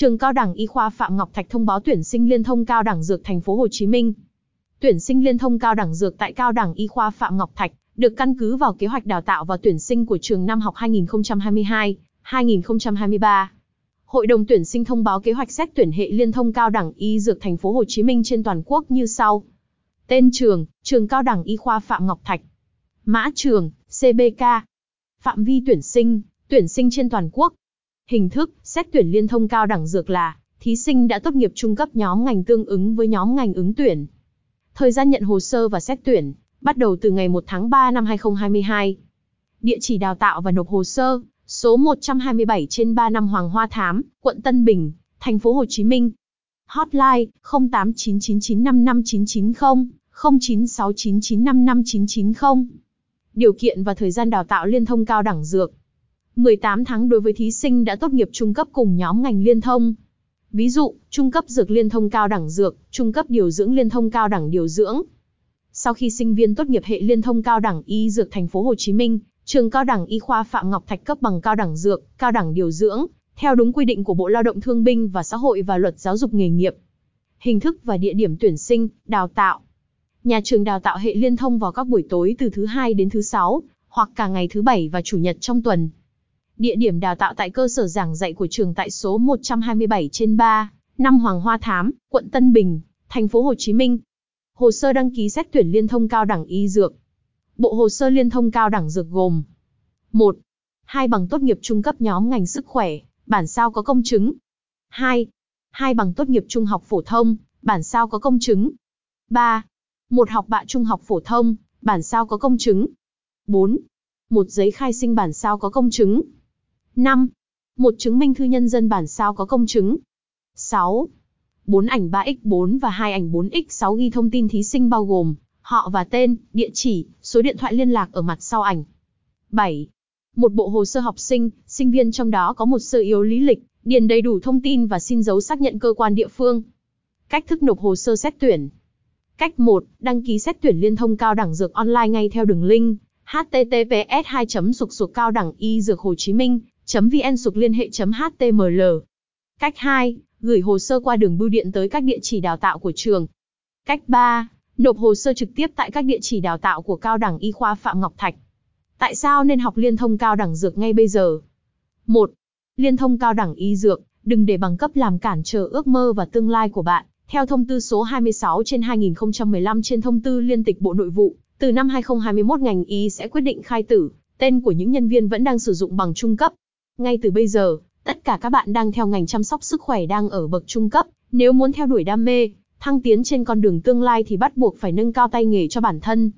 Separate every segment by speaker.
Speaker 1: Trường Cao đẳng Y khoa Phạm Ngọc Thạch thông báo tuyển sinh liên thông cao đẳng dược thành phố Hồ Chí Minh. Tuyển sinh liên thông cao đẳng dược tại Cao đẳng Y khoa Phạm Ngọc Thạch được căn cứ vào kế hoạch đào tạo và tuyển sinh của trường năm học 2022-2023. Hội đồng tuyển sinh thông báo kế hoạch xét tuyển hệ liên thông cao đẳng y dược thành phố Hồ Chí Minh trên toàn quốc như sau. Tên trường, Trường Cao đẳng Y khoa Phạm Ngọc Thạch. Mã trường, CBK. Phạm vi tuyển sinh, tuyển sinh trên toàn quốc. Hình thức, xét tuyển liên thông cao đẳng dược là, thí sinh đã tốt nghiệp trung cấp nhóm ngành tương ứng với nhóm ngành ứng tuyển. Thời gian nhận hồ sơ và xét tuyển, bắt đầu từ ngày 1 tháng 3 năm 2022. Địa chỉ đào tạo và nộp hồ sơ, số 127 trên 3 năm Hoàng Hoa Thám, quận Tân Bình, thành phố Hồ Chí Minh. Hotline 0899955990, 0969955990. Điều kiện và thời gian đào tạo liên thông cao đẳng dược. 18 tháng đối với thí sinh đã tốt nghiệp trung cấp cùng nhóm ngành liên thông. Ví dụ, trung cấp dược liên thông cao đẳng dược, trung cấp điều dưỡng liên thông cao đẳng điều dưỡng. Sau khi sinh viên tốt nghiệp hệ liên thông cao đẳng y dược thành phố Hồ Chí Minh, trường cao đẳng y khoa Phạm Ngọc Thạch cấp bằng cao đẳng dược, cao đẳng điều dưỡng, theo đúng quy định của Bộ Lao động Thương binh và Xã hội và Luật Giáo dục nghề nghiệp. Hình thức và địa điểm tuyển sinh, đào tạo. Nhà trường đào tạo hệ liên thông vào các buổi tối từ thứ hai đến thứ sáu, hoặc cả ngày thứ bảy và chủ nhật trong tuần. Địa điểm đào tạo tại cơ sở giảng dạy của trường tại số 127 trên 3, năm Hoàng Hoa Thám, quận Tân Bình, thành phố Hồ Chí Minh. Hồ sơ đăng ký xét tuyển liên thông cao đẳng y dược. Bộ hồ sơ liên thông cao đẳng dược gồm 1. Hai bằng tốt nghiệp trung cấp nhóm ngành sức khỏe, bản sao có công chứng. 2. Hai bằng tốt nghiệp trung học phổ thông, bản sao có công chứng. 3. Một học bạ trung học phổ thông, bản sao có công chứng. 4. Một giấy khai sinh bản sao có công chứng. 5. Một chứng minh thư nhân dân bản sao có công chứng. 6. 4 ảnh 3x4 và 2 ảnh 4x6 ghi thông tin thí sinh bao gồm họ và tên, địa chỉ, số điện thoại liên lạc ở mặt sau ảnh. 7. Một bộ hồ sơ học sinh, sinh viên trong đó có một sơ yếu lý lịch, điền đầy đủ thông tin và xin dấu xác nhận cơ quan địa phương. Cách thức nộp hồ sơ xét tuyển. Cách 1, đăng ký xét tuyển liên thông cao đẳng dược online ngay theo đường link https 2 sục sục cao đẳng y dược hồ chí minh vn sục liên hệ html cách 2 gửi hồ sơ qua đường bưu điện tới các địa chỉ đào tạo của trường cách 3 nộp hồ sơ trực tiếp tại các địa chỉ đào tạo của cao đẳng y khoa phạm ngọc thạch tại sao nên học liên thông cao đẳng dược ngay bây giờ 1. Liên thông cao đẳng y dược, đừng để bằng cấp làm cản trở ước mơ và tương lai của bạn. Theo thông tư số 26 trên 2015 trên thông tư liên tịch Bộ Nội vụ, từ năm 2021 ngành y sẽ quyết định khai tử, tên của những nhân viên vẫn đang sử dụng bằng trung cấp. Ngay từ bây giờ, tất cả các bạn đang theo ngành chăm sóc sức khỏe đang ở bậc trung cấp, nếu muốn theo đuổi đam mê, thăng tiến trên con đường tương lai thì bắt buộc phải nâng cao tay nghề cho bản thân.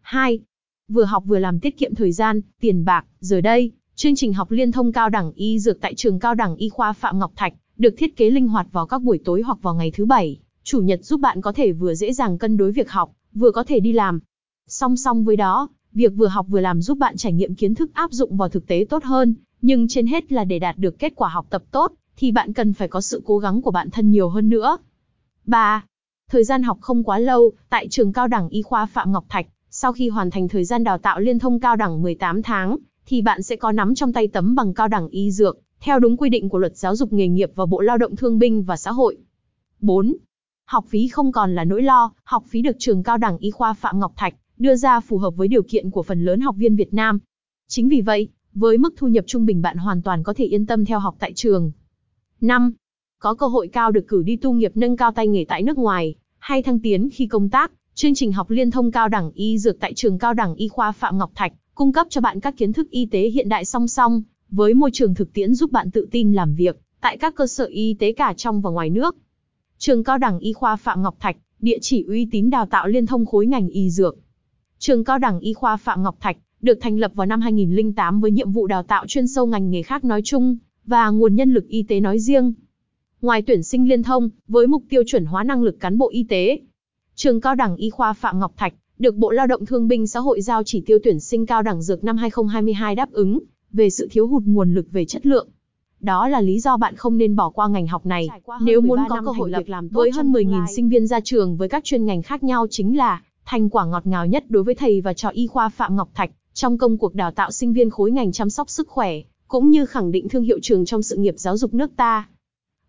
Speaker 1: 2. Vừa học vừa làm tiết kiệm thời gian, tiền bạc, giờ đây, chương trình học liên thông cao đẳng y dược tại trường cao đẳng y khoa Phạm Ngọc Thạch được thiết kế linh hoạt vào các buổi tối hoặc vào ngày thứ bảy, chủ nhật giúp bạn có thể vừa dễ dàng cân đối việc học, vừa có thể đi làm. Song song với đó, việc vừa học vừa làm giúp bạn trải nghiệm kiến thức áp dụng vào thực tế tốt hơn, nhưng trên hết là để đạt được kết quả học tập tốt, thì bạn cần phải có sự cố gắng của bản thân nhiều hơn nữa. 3. Thời gian học không quá lâu, tại trường cao đẳng y khoa Phạm Ngọc Thạch, sau khi hoàn thành thời gian đào tạo liên thông cao đẳng 18 tháng, thì bạn sẽ có nắm trong tay tấm bằng cao đẳng y dược, theo đúng quy định của Luật Giáo dục nghề nghiệp và Bộ Lao động Thương binh và Xã hội. 4. Học phí không còn là nỗi lo, học phí được trường cao đẳng y khoa Phạm Ngọc Thạch đưa ra phù hợp với điều kiện của phần lớn học viên Việt Nam. Chính vì vậy, với mức thu nhập trung bình bạn hoàn toàn có thể yên tâm theo học tại trường. 5. Có cơ hội cao được cử đi tu nghiệp nâng cao tay nghề tại nước ngoài, hay thăng tiến khi công tác, chương trình học liên thông cao đẳng y dược tại trường cao đẳng y khoa Phạm Ngọc Thạch, cung cấp cho bạn các kiến thức y tế hiện đại song song, với môi trường thực tiễn giúp bạn tự tin làm việc tại các cơ sở y tế cả trong và ngoài nước. Trường Cao đẳng Y khoa Phạm Ngọc Thạch, địa chỉ uy tín đào tạo liên thông khối ngành y dược. Trường Cao đẳng Y khoa Phạm Ngọc Thạch được thành lập vào năm 2008 với nhiệm vụ đào tạo chuyên sâu ngành nghề khác nói chung và nguồn nhân lực y tế nói riêng. Ngoài tuyển sinh liên thông, với mục tiêu chuẩn hóa năng lực cán bộ y tế, Trường Cao đẳng Y khoa Phạm Ngọc Thạch được Bộ Lao động Thương binh Xã hội giao chỉ tiêu tuyển sinh cao đẳng dược năm 2022 đáp ứng về sự thiếu hụt nguồn lực về chất lượng. Đó là lý do bạn không nên bỏ qua ngành học này. Nếu muốn có cơ hội việc làm với hơn 10.000 sinh viên ra trường với các chuyên ngành khác nhau chính là thành quả ngọt ngào nhất đối với thầy và trò y khoa Phạm Ngọc Thạch trong công cuộc đào tạo sinh viên khối ngành chăm sóc sức khỏe, cũng như khẳng định thương hiệu trường trong sự nghiệp giáo dục nước ta.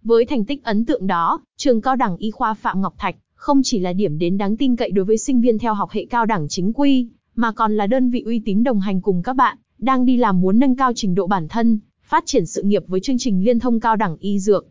Speaker 1: Với thành tích ấn tượng đó, trường cao đẳng y khoa Phạm Ngọc Thạch không chỉ là điểm đến đáng tin cậy đối với sinh viên theo học hệ cao đẳng chính quy, mà còn là đơn vị uy tín đồng hành cùng các bạn đang đi làm muốn nâng cao trình độ bản thân, phát triển sự nghiệp với chương trình liên thông cao đẳng y dược.